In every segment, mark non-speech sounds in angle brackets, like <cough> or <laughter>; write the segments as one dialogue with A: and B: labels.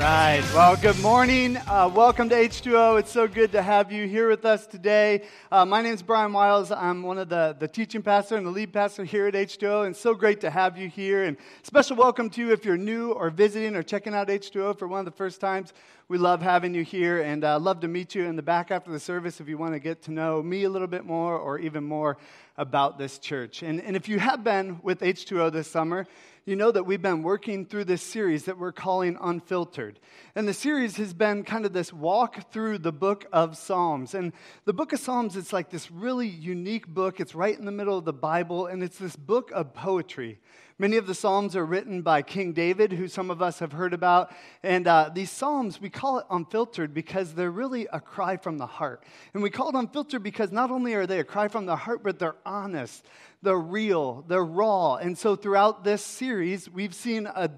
A: right. Well, good morning. Uh, welcome to H2O. It's so good to have you here with us today. Uh, my name is Brian Wiles. I'm one of the, the teaching pastor and the lead pastor here at H2O, and so great to have you here. And special welcome to you if you're new or visiting or checking out H2O for one of the first times. We love having you here and uh, love to meet you in the back after the service if you want to get to know me a little bit more or even more about this church. And, and if you have been with H2O this summer, you know that we've been working through this series that we're calling Unfiltered. And the series has been kind of this walk through the book of Psalms. And the book of Psalms, it's like this really unique book. It's right in the middle of the Bible, and it's this book of poetry. Many of the Psalms are written by King David, who some of us have heard about. And uh, these Psalms, we call it unfiltered because they're really a cry from the heart. And we call it unfiltered because not only are they a cry from the heart, but they're honest they're real, they're raw. And so throughout this series, we've seen a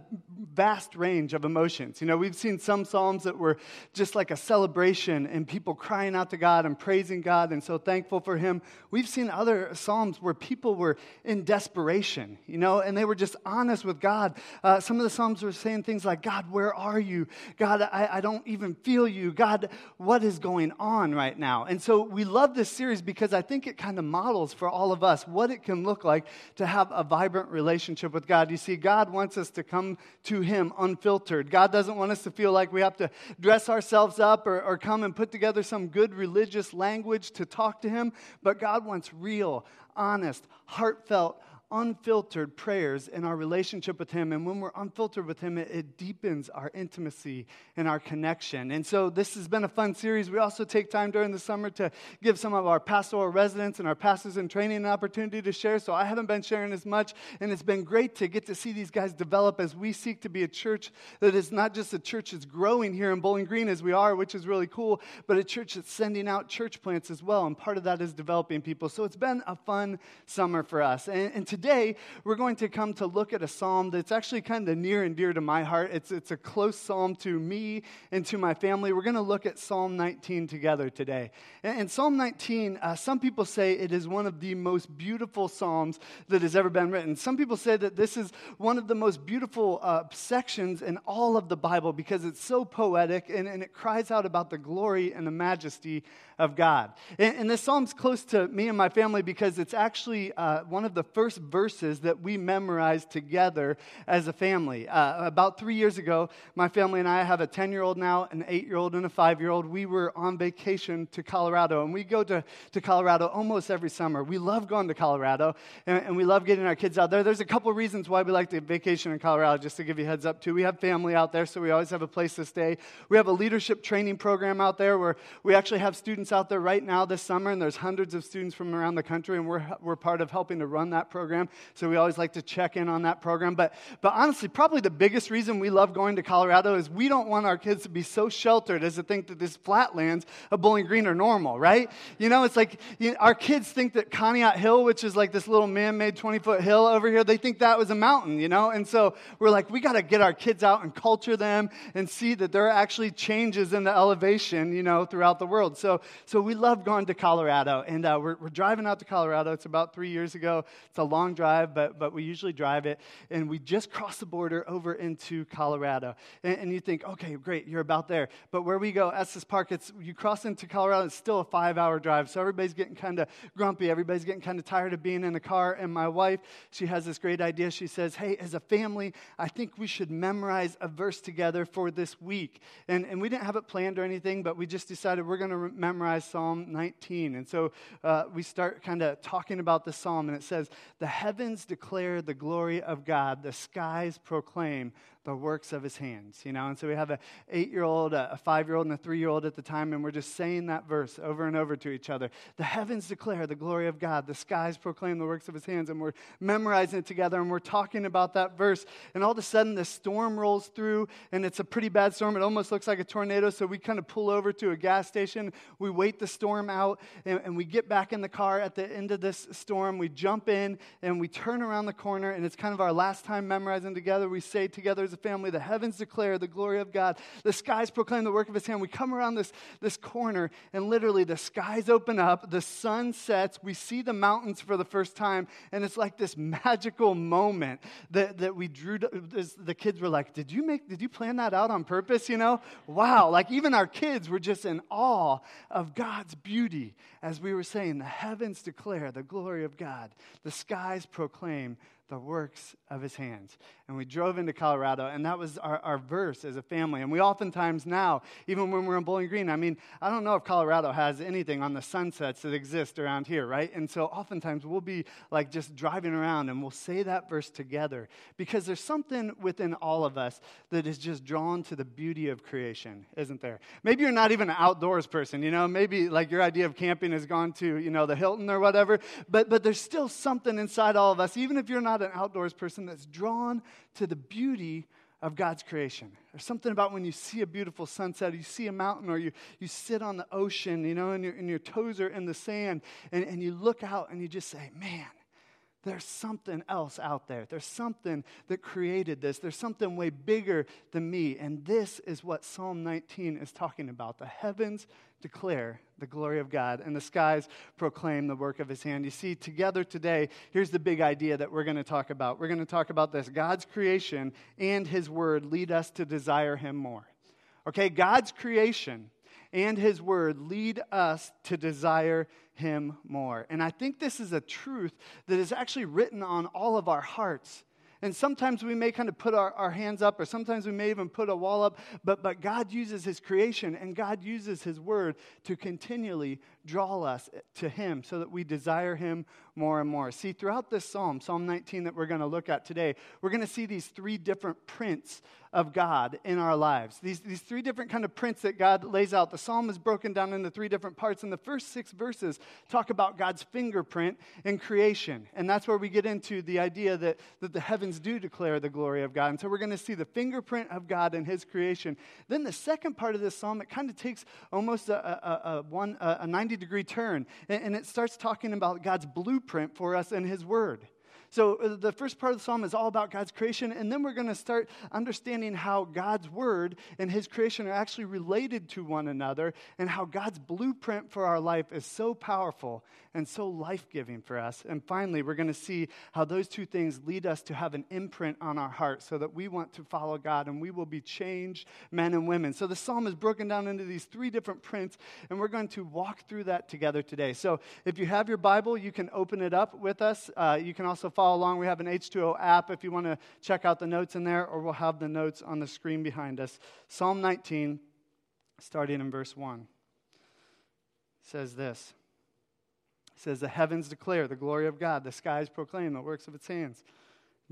A: vast range of emotions. You know, we've seen some Psalms that were just like a celebration and people crying out to God and praising God and so thankful for Him. We've seen other Psalms where people were in desperation, you know, and they were just honest with God. Uh, some of the Psalms were saying things like, God, where are you? God, I, I don't even feel you. God, what is going on right now? And so we love this series because I think it kind of models for all of us what it can look like to have a vibrant relationship with God. You see, God wants us to come to Him unfiltered. God doesn't want us to feel like we have to dress ourselves up or, or come and put together some good religious language to talk to Him, but God wants real, honest, heartfelt, unfiltered prayers in our relationship with Him. And when we're unfiltered with Him, it, it, deepens our intimacy and our connection. And so this has been a fun series. We also take time during the summer to give some of our pastoral residents and our pastors in training an opportunity to share. So I haven't been sharing as much. And it's been great to get to see these guys develop as we seek to be a church that is not just a church that's growing here in Bowling Green as we are, which is really cool, but a church that's sending out church plants as well. And part of that is developing people. So it's been a fun summer for us. And, and today, today we're going to come to look at a psalm that's actually kind of near and dear to my heart. It's, it's a close psalm to me and to my family. We're going to look at Psalm 19 together today. And, and Psalm 19, uh, some people say it is one of the most beautiful psalms that has ever been written. Some people say that this is one of the most beautiful uh, sections in all of the Bible because it's so poetic and, and it cries out about the glory and the majesty of God. And, and this psalm's close to me and my family because it's actually uh, one of the first verses that we memorized together as a family. Uh, about three years ago, my family and I have a 10 year old now, an 8 year old, and a 5 year old. We were on vacation to Colorado, and we go to, to Colorado almost every summer. We love going to Colorado, and, and we love getting our kids out there. There's a couple reasons why we like to vacation in Colorado, just to give you heads up, too. We have family out there, so we always have a place to stay. We have a leadership training program out there where we actually have students out there right now this summer, and there's hundreds of students from around the country, and we're, we're part of helping to run that program. So we always like to check in on that program. But, but honestly, probably the biggest reason we love going to Colorado is we don't want our kids to be so sheltered as to think that this flatlands of Bowling Green are normal, right? You know, it's like you know, our kids think that Conneaut Hill, which is like this little man made 20 foot hill over here, they think that was a mountain, you know? And so we're like, we got to get our kids out and culture them and see that there are actually changes in the elevation, you know, throughout the world. So, so we love going to Colorado. And uh, we're, we're driving out to Colorado. It's about three years ago. It's a long drive, but, but we usually drive it. And we just crossed the border over into Colorado. And, and you think, okay, great, you're about there. But where we go, Estes Park, it's, you cross into Colorado, it's still a five hour drive. So everybody's getting kind of grumpy. Everybody's getting kind of tired of being in the car. And my wife, she has this great idea. She says, hey, as a family, I think we should memorize a verse together for this week. And, and we didn't have it planned or anything, but we just decided we're going to memorize Psalm 19. And so uh, we start kind of talking about the psalm, and it says, The heavens declare the glory of God, the skies proclaim the works of his hands, you know? And so we have an eight year old, a five year old, and a three year old at the time, and we're just saying that verse over and over to each other. The heavens declare the glory of God, the skies proclaim the works of his hands, and we're memorizing it together, and we're talking about that verse. And all of a sudden, the storm rolls through, and it's a pretty bad storm. It almost looks like a tornado, so we kind of pull over to a gas station. We wait the storm out, and, and we get back in the car at the end of this storm. We jump in, and we turn around the corner, and it's kind of our last time memorizing together. We say together as a family, The heavens declare the glory of God, the skies proclaim the work of his hand. We come around this, this corner, and literally the skies open up, the sun sets, we see the mountains for the first time, and it's like this magical moment that, that we drew. The kids were like, Did you make, did you plan that out on purpose? You know? Wow. Like even our kids were just in awe of God's beauty. As we were saying, the heavens declare the glory of God, the skies proclaim the works of his hands. And we drove into Colorado, and that was our, our verse as a family. And we oftentimes now, even when we're in Bowling Green, I mean, I don't know if Colorado has anything on the sunsets that exist around here, right? And so oftentimes we'll be like just driving around and we'll say that verse together because there's something within all of us that is just drawn to the beauty of creation, isn't there? Maybe you're not even an outdoors person, you know? Maybe like your idea of camping has gone to, you know, the Hilton or whatever, but, but there's still something inside all of us, even if you're not an outdoors person that's drawn to the beauty of God's creation. There's something about when you see a beautiful sunset, or you see a mountain, or you, you sit on the ocean, you know, and, your, and your toes are in the sand, and, and you look out and you just say, man, there's something else out there. There's something that created this. There's something way bigger than me. And this is what Psalm 19 is talking about. The heavens declare the glory of God, and the skies proclaim the work of his hand. You see, together today, here's the big idea that we're going to talk about. We're going to talk about this God's creation and his word lead us to desire him more. Okay, God's creation and his word lead us to desire him more. And I think this is a truth that is actually written on all of our hearts. And sometimes we may kind of put our, our hands up, or sometimes we may even put a wall up, but, but God uses His creation and God uses His word to continually draw us to Him so that we desire Him more and more. See, throughout this psalm, Psalm 19 that we're going to look at today, we're going to see these three different prints of God in our lives. These, these three different kind of prints that God lays out. The psalm is broken down into three different parts, and the first six verses talk about God's fingerprint in creation. And that's where we get into the idea that, that the heavens do declare the glory of God. And so we're going to see the fingerprint of God in His creation. Then the second part of this psalm, it kind of takes almost a, a, a, one, a 90 degree turn, and, and it starts talking about God's blueprint for us in His Word. So, uh, the first part of the psalm is all about God's creation, and then we're going to start understanding how God's word and his creation are actually related to one another, and how God's blueprint for our life is so powerful and so life giving for us. And finally, we're going to see how those two things lead us to have an imprint on our heart so that we want to follow God and we will be changed men and women. So, the psalm is broken down into these three different prints, and we're going to walk through that together today. So, if you have your Bible, you can open it up with us. Uh, you can also follow follow along, we have an H2O app if you want to check out the notes in there, or we'll have the notes on the screen behind us. Psalm 19, starting in verse 1, says this. It says, The heavens declare the glory of God, the skies proclaim the works of its hands.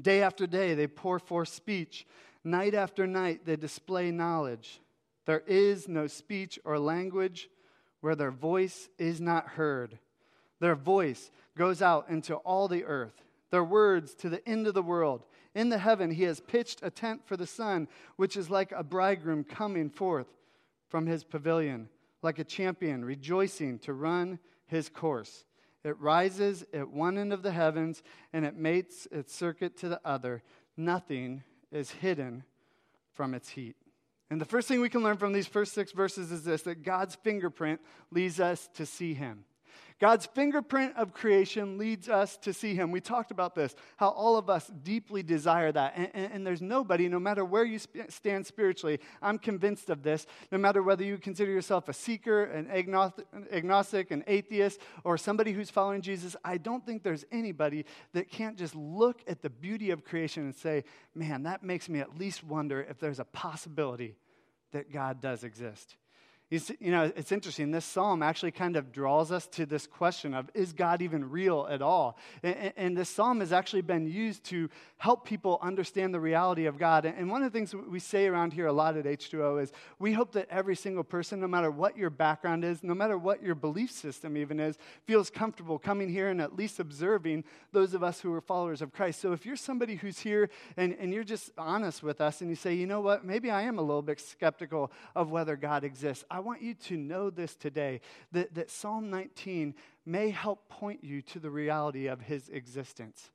A: Day after day they pour forth speech, night after night they display knowledge. There is no speech or language where their voice is not heard. Their voice goes out into all the earth their words to the end of the world. In the heaven, he has pitched a tent for the sun, which is like a bridegroom coming forth from his pavilion, like a champion rejoicing to run his course. It rises at one end of the heavens and it mates its circuit to the other. Nothing is hidden from its heat. And the first thing we can learn from these first six verses is this that God's fingerprint leads us to see him. God's fingerprint of creation leads us to see Him. We talked about this, how all of us deeply desire that. And, and, and there's nobody, no matter where you sp- stand spiritually, I'm convinced of this, no matter whether you consider yourself a seeker, an agnostic, an atheist, or somebody who's following Jesus, I don't think there's anybody that can't just look at the beauty of creation and say, man, that makes me at least wonder if there's a possibility that God does exist. You, you know, it's interesting. This psalm actually kind of draws us to this question of is God even real at all? And, and, this psalm has actually been used to help people understand the reality of God. And one of the things we say around here a lot at H2O is we hope that every single person, no matter what your background is, no matter what your belief system even is, feels comfortable coming here and at least observing those of us who are followers of Christ. So if you're somebody who's here and, and you're just honest with us and you say, you know what, maybe I am a little bit skeptical of whether God exists. Want you to know this today that, that Psalm 19 may help point you to the reality of his existence.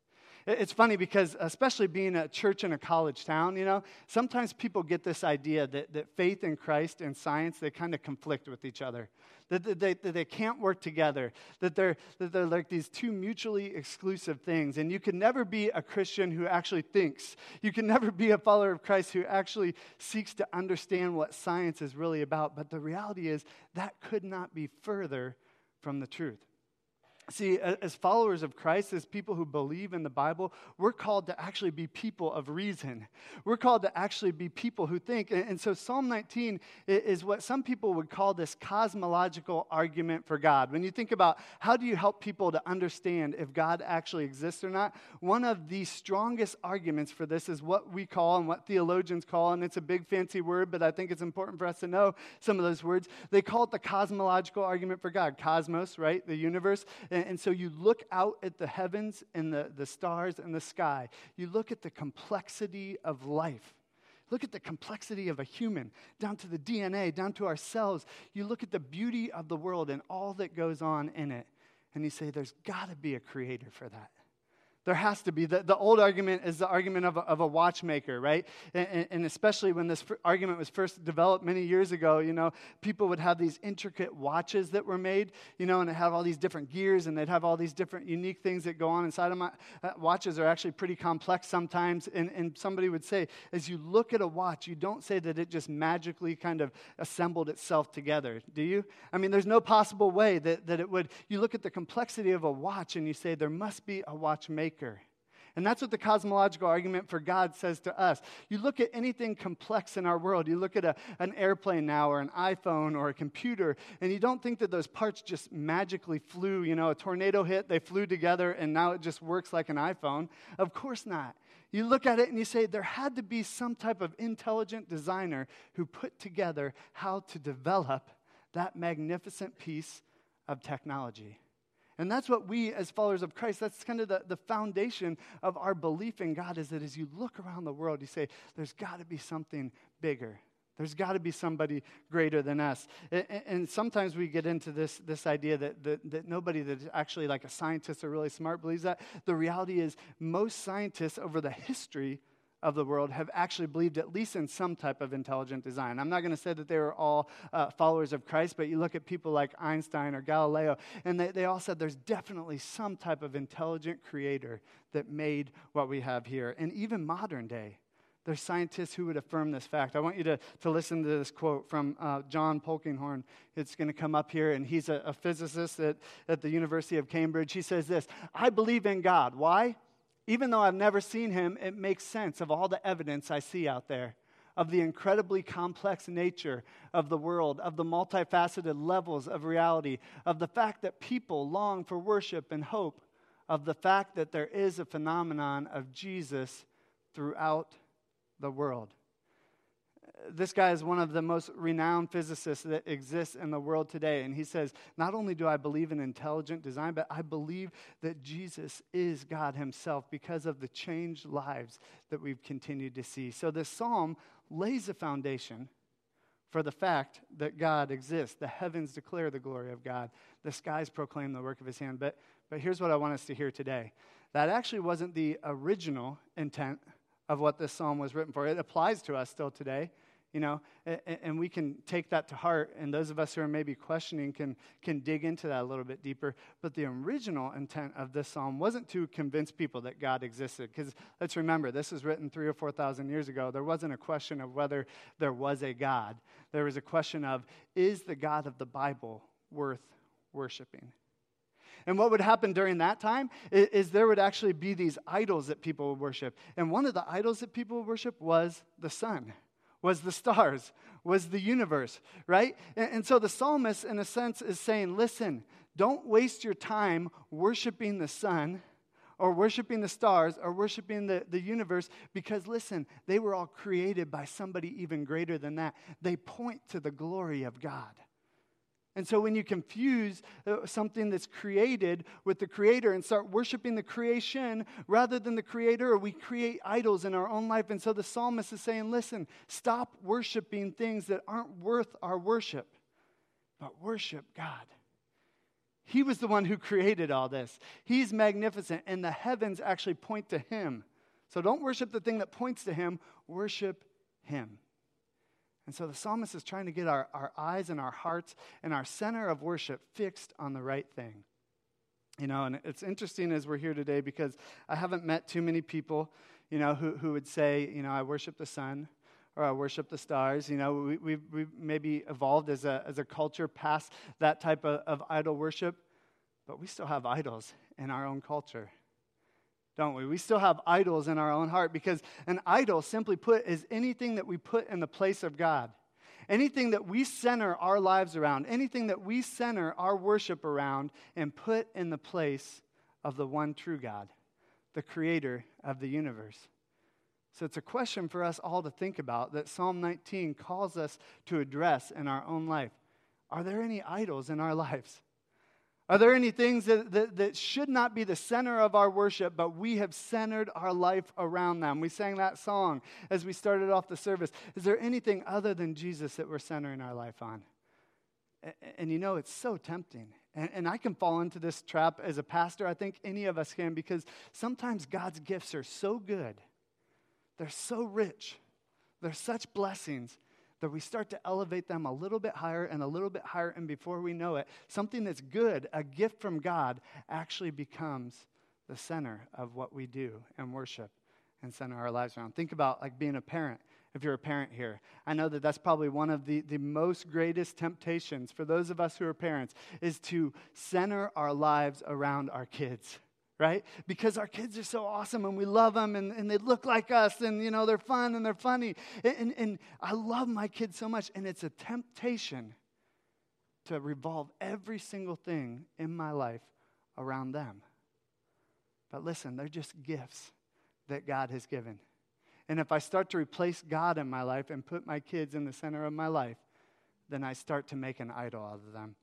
A: It's funny because, especially being a church in a college town, you know, sometimes people get this idea that, that faith in Christ and science, they kind of conflict with each other. That, they, that they can't work together, that they're, that they're like these two mutually exclusive things. And you can never be a Christian who actually thinks. You can never be a follower of Christ who actually seeks to understand what science is really about. But the reality is, that could not be further from the truth. See, as followers of Christ, as people who believe in the Bible, we're called to actually be people of reason. We're called to actually be people who think. And so Psalm 19 is what some people would call this cosmological argument for God. When you think about how do you help people to understand if God actually exists or not, one of the strongest arguments for this is what we call and what theologians call, and it's a big fancy word, but I think it's important for us to know some of those words. They call it the cosmological argument for God. Cosmos, right? The universe and, so you look out at the heavens and the, the stars and the sky. You look at the complexity of life. Look at the complexity of a human, down to the DNA, down to our cells. You look at the beauty of the world and all that goes on in it. And you say, there's got to be a creator for that. There has to be. The, the old argument is the argument of a, of a watchmaker, right? And, and especially when this argument was first developed many years ago, you know, people would have these intricate watches that were made, you know, and have all these different gears and they'd have all these different unique things that go on inside of them. Uh, watches are actually pretty complex sometimes. And, and somebody would say, as you look at a watch, you don't say that it just magically kind of assembled itself together, do you? I mean, there's no possible way that, that it would. You look at the complexity of a watch and you say, there must be a watchmaker maker. And that's what the cosmological argument for God says to us. You look at anything complex in our world, you look at a, an airplane now, or an iPhone, or a computer, and you don't think that those parts just magically flew. You know, a tornado hit, they flew together, and now it just works like an iPhone. Of course not. You look at it and you say, there had to be some type of intelligent designer who put together how to develop that magnificent piece of technology. And that's what we, as followers of Christ, that's kind of the, the foundation of our belief in God is that as you look around the world, you say, there's got to be something bigger. There's got to be somebody greater than us. And, and, sometimes we get into this, this idea that, that, that nobody that's actually like a scientist or really smart believes that. The reality is, most scientists over the history of the world have actually believed at least in some type of intelligent design. I'm not going to say that they were all uh, followers of Christ, but you look at people like Einstein or Galileo, and they, they all said there's definitely some type of intelligent creator that made what we have here. And even modern day, there's scientists who would affirm this fact. I want you to, to listen to this quote from uh, John Polkinghorne. It's going to come up here, and he's a, a physicist at, at the University of Cambridge. He says this I believe in God. Why? Even though I've never seen him, it makes sense of all the evidence I see out there, of the incredibly complex nature of the world, of the multifaceted levels of reality, of the fact that people long for worship and hope, of the fact that there is a phenomenon of Jesus throughout the world this guy is one of the most renowned physicists that exists in the world today. And he says, Not only do I believe in intelligent design, but I believe that Jesus is God himself because of the changed lives that we've continued to see. So this psalm lays a foundation for the fact that God exists. The heavens declare the glory of God, the skies proclaim the work of his hand. But, but here's what I want us to hear today that actually wasn't the original intent of what this psalm was written for. It applies to us still today you know and, and, we can take that to heart and those of us who are maybe questioning can can dig into that a little bit deeper. But the original intent of this psalm wasn't to convince people that god existed because let's remember this was written three or four thousand years ago. There wasn't a question of whether there was a god. There was a question of is the god of the bible worth worshiping? And what would happen during that time is, is, there would actually be these idols that people would worship. And one of the idols that people would worship was the sun was the stars, was the universe, right? And, and, so the psalmist, in a sense, is saying, listen, don't waste your time worshiping the sun or worshiping the stars or worshiping the, the universe because, listen, they were all created by somebody even greater than that. They point to the glory of God. And so when you confuse uh, something that's created with the creator and start worshiping the creation rather than the creator, we create idols in our own life. And so the psalmist is saying, listen, stop worshiping things that aren't worth our worship, but worship God. He was the one who created all this. He's magnificent, and the heavens actually point to him. So don't worship the thing that points to him, worship him. And so the psalmist is trying to get our, our eyes and our hearts and our center of worship fixed on the right thing. You know, and it's interesting as we're here today because I haven't met too many people, you know, who, who would say, you know, I worship the sun or I worship the stars. You know, we, we've, we've maybe evolved as a, as a culture past that type of, of idol worship, but we still have idols in our own culture, don't we? We still have idols in our own heart because an idol, simply put, is anything that we put in the place of God. Anything that we center our lives around, anything that we center our worship around and put in the place of the one true God, the creator of the universe. So it's a question for us all to think about that Psalm 19 calls us to address in our own life. Are there any idols in our <laughs> lives? Are there any things that, that, that, should not be the center of our worship, but we have centered our life around them? We sang that song as we started off the service. Is there anything other than Jesus that we're centering our life on? And, and you know, it's so tempting. And, and I can fall into this trap as a pastor. I think any of us can because sometimes God's gifts are so good, they're so rich, they're such blessings that we start to elevate them a little bit higher and a little bit higher, and before we know it, something that's good, a gift from God, actually becomes the center of what we do and worship and center our lives around. Think about like being a parent. If you're a parent here, I know that that's probably one of the, the most greatest temptations for those of us who are parents is to center our lives around our kids right? Because our kids are so awesome and we love them and, and they look like us and, you know, they're fun and they're funny. And, and, and I love my kids so much. And it's a temptation to revolve every single thing in my life around them. But listen, they're just gifts that God has given. And if I start to replace God in my life and put my kids in the center of my life, then I start to make an idol out of them.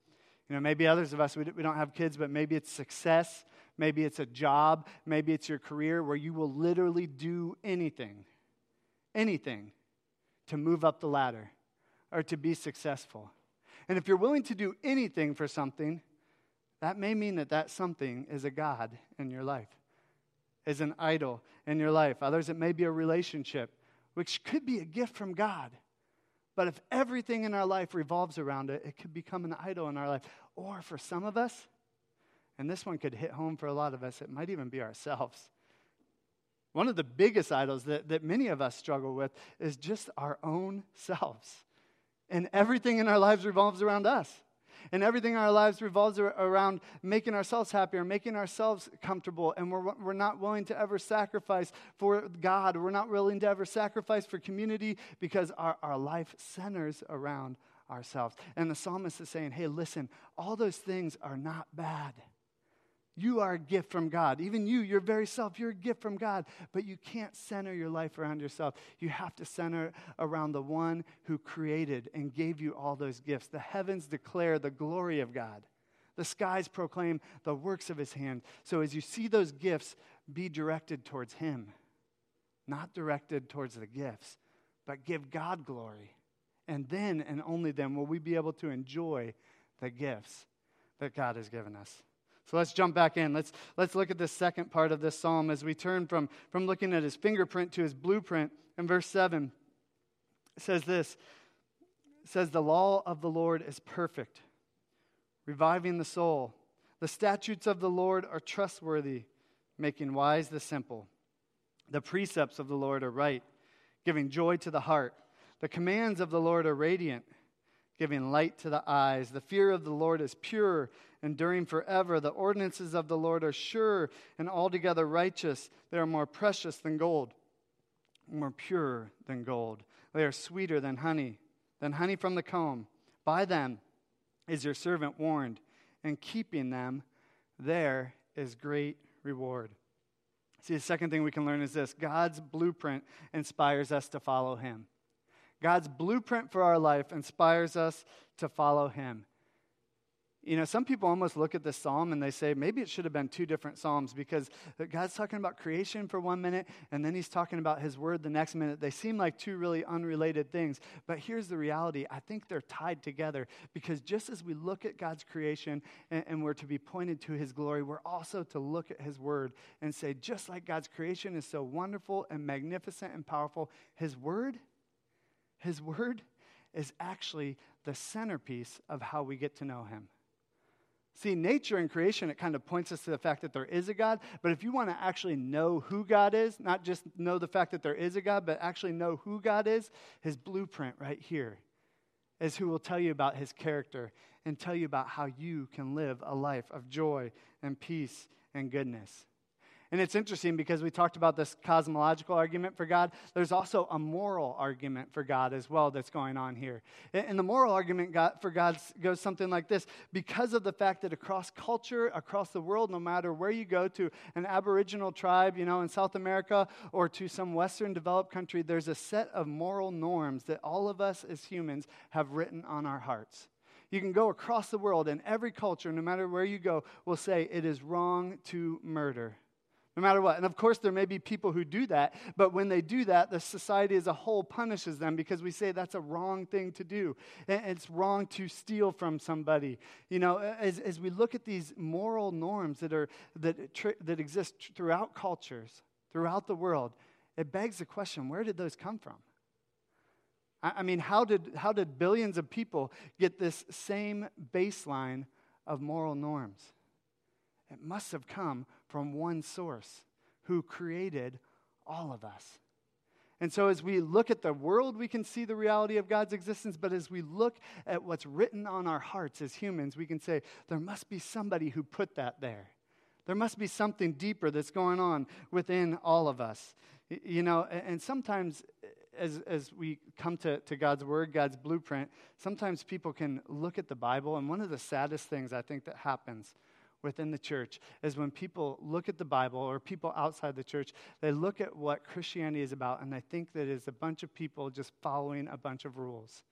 A: You know, maybe others of us, we don't have kids, but maybe it's success Maybe it's a job. Maybe it's your career where you will literally do anything, anything to move up the ladder or to be successful. And if you're willing to do anything for something, that may mean that that something is a God in your life, is an idol in your life. Others, it may be a relationship, which could be a gift from God. But if everything in our life revolves around it, it could become an idol in our life. Or for some of us, and this one could hit home for a lot of us, it might even be ourselves. One of the biggest idols that, that many of us struggle with is just our own selves. And everything in our lives revolves around us. And everything in our lives revolves around making ourselves happier, making ourselves comfortable. And we're, we're not willing to ever sacrifice for God. We're not willing to ever sacrifice for community because our, our life centers around ourselves. And the psalmist is saying, hey, listen, all those things are not bad. You are a gift from God. Even you, your very self, you're a gift from God. But you can't center your life around yourself. You have to center around the one who created and gave you all those gifts. The heavens declare the glory of God, the skies proclaim the works of his hand. So as you see those gifts, be directed towards him, not directed towards the gifts, but give God glory. And then and only then will we be able to enjoy the gifts that God has given us. So let's jump back in. Let's, let's look at the second part of this psalm as we turn from, from looking at his fingerprint to his blueprint. In verse 7, it says this says, The law of the Lord is perfect, reviving the soul. The statutes of the Lord are trustworthy, making wise the simple. The precepts of the Lord are right, giving joy to the heart. The commands of the Lord are radiant giving light to the eyes. The fear of the Lord is pure, enduring forever. The ordinances of the Lord are sure and altogether righteous. They are more precious than gold, more pure than gold. They are sweeter than honey, than honey from the comb. By them is your servant warned, and keeping them, there is great reward. See, the second thing we can learn is this God's blueprint inspires us to follow him. God's blueprint for our life inspires us to follow Him. you know, some people almost look at this psalm and they say maybe it should have been two different psalms because God's talking about creation for one minute and then he's talking about his word the next minute. They seem like two really unrelated things. But here's the reality I think they're tied together because just as we look at God's creation and, and we're to be pointed to his glory, we're also to look at his word and say, just like God's creation is so wonderful and magnificent and powerful, his word, his word is actually the centerpiece of how we get to know him. See, nature and creation, it kind of points us to the fact that there is a God. But if you want to actually know who God is, not just know the fact that there is a God, but actually know who God is, his blueprint right here is who will tell you about his character and tell you about how you can live a life of joy and peace and goodness. And it's interesting because we talked about this cosmological argument for God. There's also a moral argument for God as well that's going on here. And the moral argument for God goes something like this because of the fact that across culture, across the world, no matter where you go to an Aboriginal tribe, you know, in South America or to some Western developed country, there's a set of moral norms that all of us as humans have written on our hearts. You can go across the world, and every culture, no matter where you go, will say it is wrong to murder no matter what. And of course, there may be people who do that, but when they do that, the society as a whole punishes them because we say that's a wrong thing to do. It's wrong to steal from somebody. You know, as, as we look at these moral norms that, are, that, that exist throughout cultures, throughout the world, it begs the question where did those come from? I, I mean, how did, how did billions of people get this same baseline of moral norms? It must have come from one source who created all of us. And so, as we look at the world, we can see the reality of God's existence. But as we look at what's written on our hearts as humans, we can say, there must be somebody who put that there. There must be something deeper that's going on within all of us. You know, and sometimes as, as we come to, to God's word, God's blueprint, sometimes people can look at the Bible, and one of the saddest things I think that happens within the church is when people look at the Bible or people outside the church, they look at what Christianity is about and they think that it's a bunch of people just following a bunch of rules.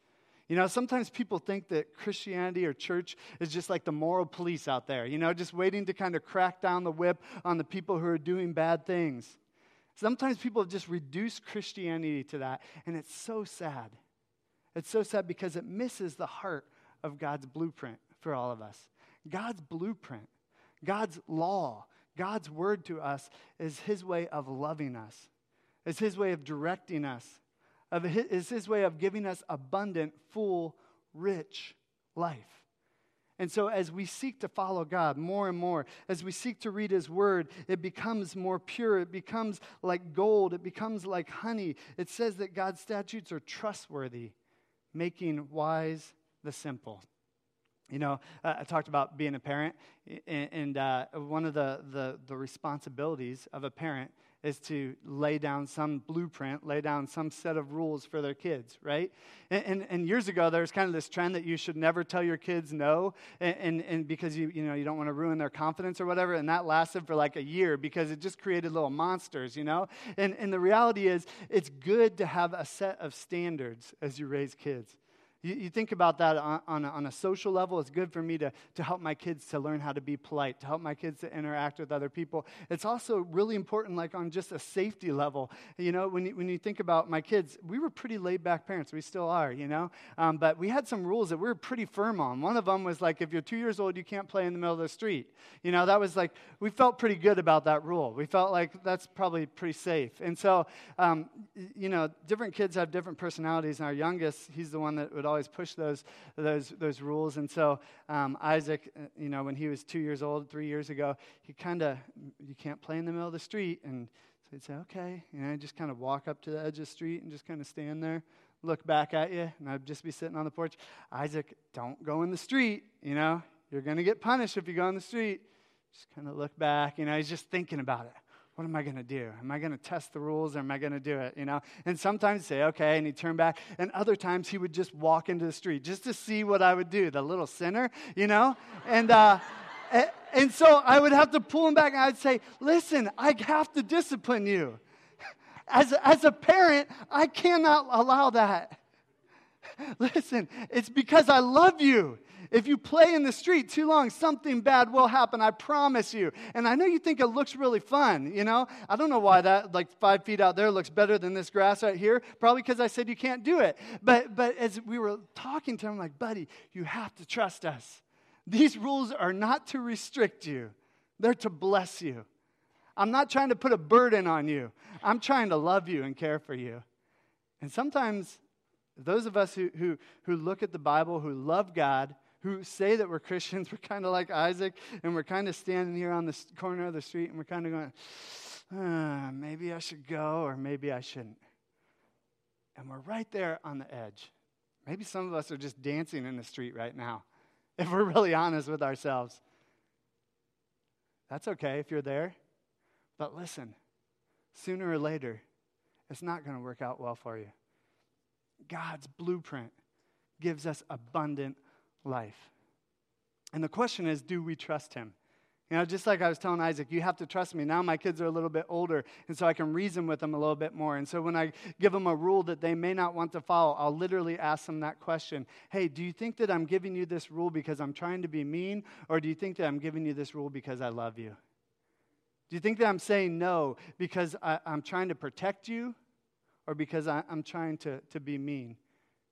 A: You know, sometimes people think that Christianity or church is just like the moral police out there, you know, just waiting to kind of crack down the whip on the people who are doing bad things. Sometimes people just reduced Christianity to that, and it's so sad. It's so sad because it misses the heart of God's blueprint for all of us. God's blueprint God's law, God's word to us is his way of loving us, is his way of directing us, of his, is his way of giving us abundant, full, rich life. And so, as we seek to follow God more and more, as we seek to read His Word, it becomes more pure. It becomes like gold. It becomes like honey. It says that God's statutes are trustworthy, making wise the simple. You know, uh, I talked about being a parent, and, and uh, one of the, the, the, responsibilities of a parent is to lay down some blueprint, lay down some set of rules for their kids, right? And, and, and years ago, there was kind of this trend that you should never tell your kids no, and, and, and because you, you, know, you don't want to ruin their confidence or whatever, and that lasted for like a year because it just created little monsters, you know? And, and the reality is, it's good to have a set of standards as you raise kids. You, you think about that on, on a, on, a, social level. It's good for me to, to help my kids to learn how to be polite, to help my kids to interact with other people. It's also really important, like on just a safety level. You know, when you, when you think about my kids, we were pretty laid back parents. We still are, you know? Um, but we had some rules that we were pretty firm on. One of them was like, if you're two years old, you can't play in the middle of the street. You know, that was like, we felt pretty good about that rule. We felt like that's probably pretty safe. And so, um, you know, different kids have different personalities. And our youngest, he's the one that would always push those, those, those rules. And so um, Isaac, uh, you know, when he was two years old, three years ago, he kind of, you can't play in the middle of the street. And so he'd say, okay. You know, just kind of walk up to the edge of the street and just kind of stand there, look back at you, and I'd just be sitting on the porch. Isaac, don't go in the street. You know, you're going to get punished if you go in the street. Just kind of look back. You know, he's just thinking about it what am I going to do? Am I going to test the rules or am I going to do it? You know? And sometimes say, okay, and he'd turn back. And other times he would just walk into the street just to see what I would do, the little sinner, you know? And, uh, <laughs> and so I would have to pull him back and I'd say, listen, I have to discipline you. <laughs> As, as a parent, I cannot allow that. <laughs> Listen, it's because I love you. If you play in the street too long, something bad will happen, I promise you. And I know you think it looks really fun, you know? I don't know why that, like five feet out there, looks better than this grass right here. Probably because I said you can't do it. But, but as we were talking to him, I'm like, buddy, you have to trust us. These rules are not to restrict you, they're to bless you. I'm not trying to put a burden on you, I'm trying to love you and care for you. And sometimes those of us who, who, who look at the Bible, who love God, who say that we're Christians, <laughs> we're kind of like Isaac, and we're kind of standing here on the corner of the street, and we're kind of going, uh, maybe I should go, or maybe I shouldn't. And we're right there on the edge. Maybe some of us are just dancing in the street right now, <laughs> if we're really honest with ourselves. That's okay if you're there. But listen, sooner or later, it's not going to work out well for you. God's blueprint gives us abundant life. And the question is do we trust Him? You know, just like I was telling Isaac, you have to trust me. Now my kids are a little bit older, and so I can reason with them a little bit more. And so when I give them a rule that they may not want to follow, I'll literally ask them that question Hey, do you think that I'm giving you this rule because I'm trying to be mean, or do you think that I'm giving you this rule because I love you? Do you think that I'm saying no because I, am trying to protect you, or because I, am trying to, to be mean?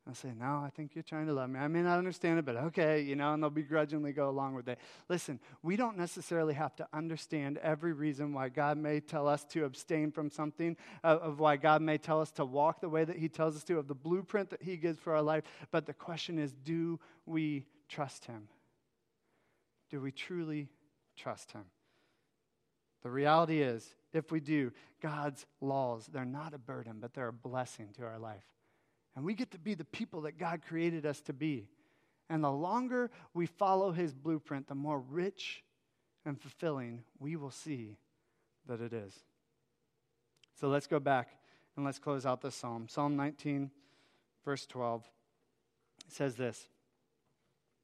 A: I say, No, I think you're trying to love me. I may not understand it, but okay, you know, and they'll begrudgingly go along with it. Listen, we don't necessarily have to understand every reason why God may tell us to abstain from something, uh, of why God may tell us to walk the way that He tells us to, of the blueprint that He gives for our life. But the question is, do we trust Him? Do we truly trust Him? The reality is, if we do, God's laws, they're not a burden, but they're a blessing to our life. And we get to be the people that God created us to be. And the longer we follow his blueprint, the more rich and fulfilling we will see that it is. So let's go back and let's close out this psalm. Psalm 19, verse 12. Says this.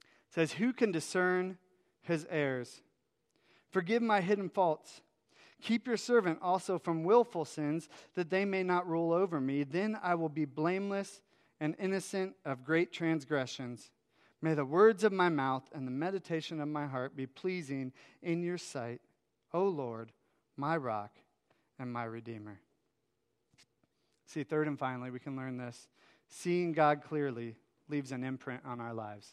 A: It says, Who can discern his errors? Forgive my hidden faults. Keep your servant also from willful sins, that they may not rule over me. Then I will be blameless and innocent of great transgressions. May the words of my mouth and the meditation of my heart be pleasing in your sight, O Lord, my rock and my redeemer. See, third and finally, we can learn this. Seeing God clearly leaves an imprint on our lives.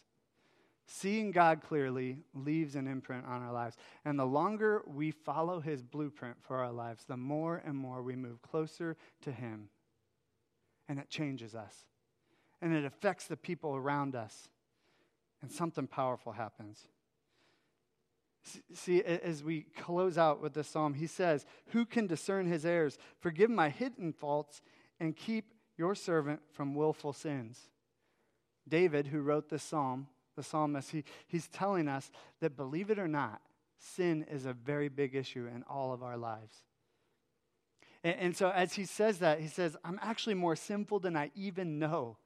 A: Seeing God clearly leaves an imprint on our lives. And the longer we follow his blueprint for our lives, the more and more we move closer to him. And it changes us. And it affects the people around us. And something powerful happens. See, as we close out with this psalm, he says, Who can discern his errors? Forgive my hidden faults and keep your servant from willful sins. David, who wrote this psalm, the psalmist, he, he's telling us that believe it or not, sin is a very big issue in all of our lives. And, and so as he says that, he says, I'm actually more sinful than I even know.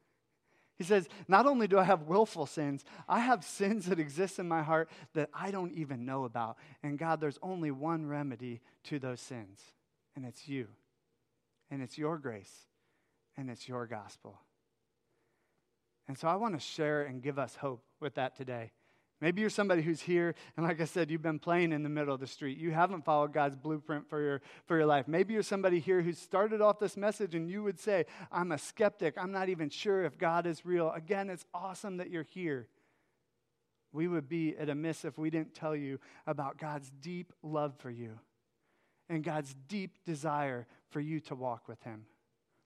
A: He says, Not only do I have willful sins, I have sins that exist in my heart that I don't even know about. And God, there's only one remedy to those sins, and it's you, and it's your grace, and it's your gospel. And so I want to share and give us hope with that today. Maybe you're somebody who's here, and like I said, you've been playing in the middle of the street. You haven't followed God's blueprint for your, for your life. Maybe you're somebody here who started off this message and you would say, I'm a skeptic. I'm not even sure if God is real. Again, it's awesome that you're here. We would be at a miss if we didn't tell you about God's deep love for you and God's deep desire for you to walk with Him,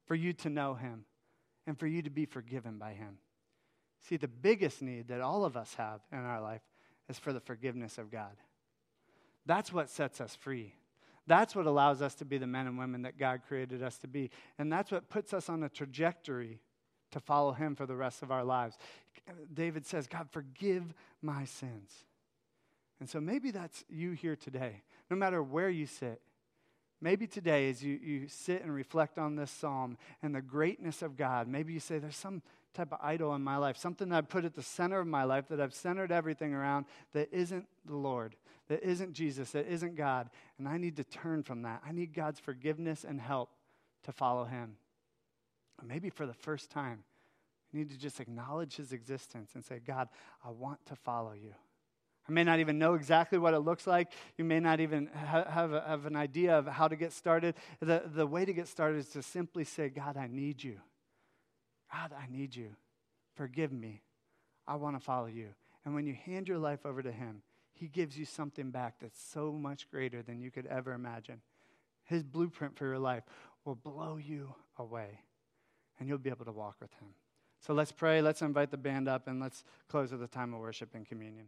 A: for you to know Him, and for you to be forgiven by Him. See, the biggest need that all of us have in our life is for the forgiveness of God. That's what sets us free. That's what allows us to be the men and women that God created us to be. And that's what puts us on a trajectory to follow Him for the rest of our lives. David says, God, forgive my sins. And so maybe that's you here today, no matter where you sit. Maybe today, as you, you sit and reflect on this psalm and the greatness of God, maybe you say, There's some type of idol in my life, something that I put at the center of my life that I've centered everything around that isn't the Lord, that isn't Jesus, that isn't God. And I need to turn from that. I need God's forgiveness and help to follow Him. maybe for the first time, You need to just acknowledge his existence and say, God, I want to follow you. I may not even know exactly what it looks like. You may not even ha- have, a, have an idea of how to get started. The, the way to get started is to simply say, God, I need you. God, I need you. Forgive me. I want to follow you. And when you hand your life over to Him, He gives you something back that's so much greater than you could ever imagine. His blueprint for your life will blow you away, and you'll be able to walk with Him. So let's pray. Let's invite the band up, and let's close with a time of worship and communion.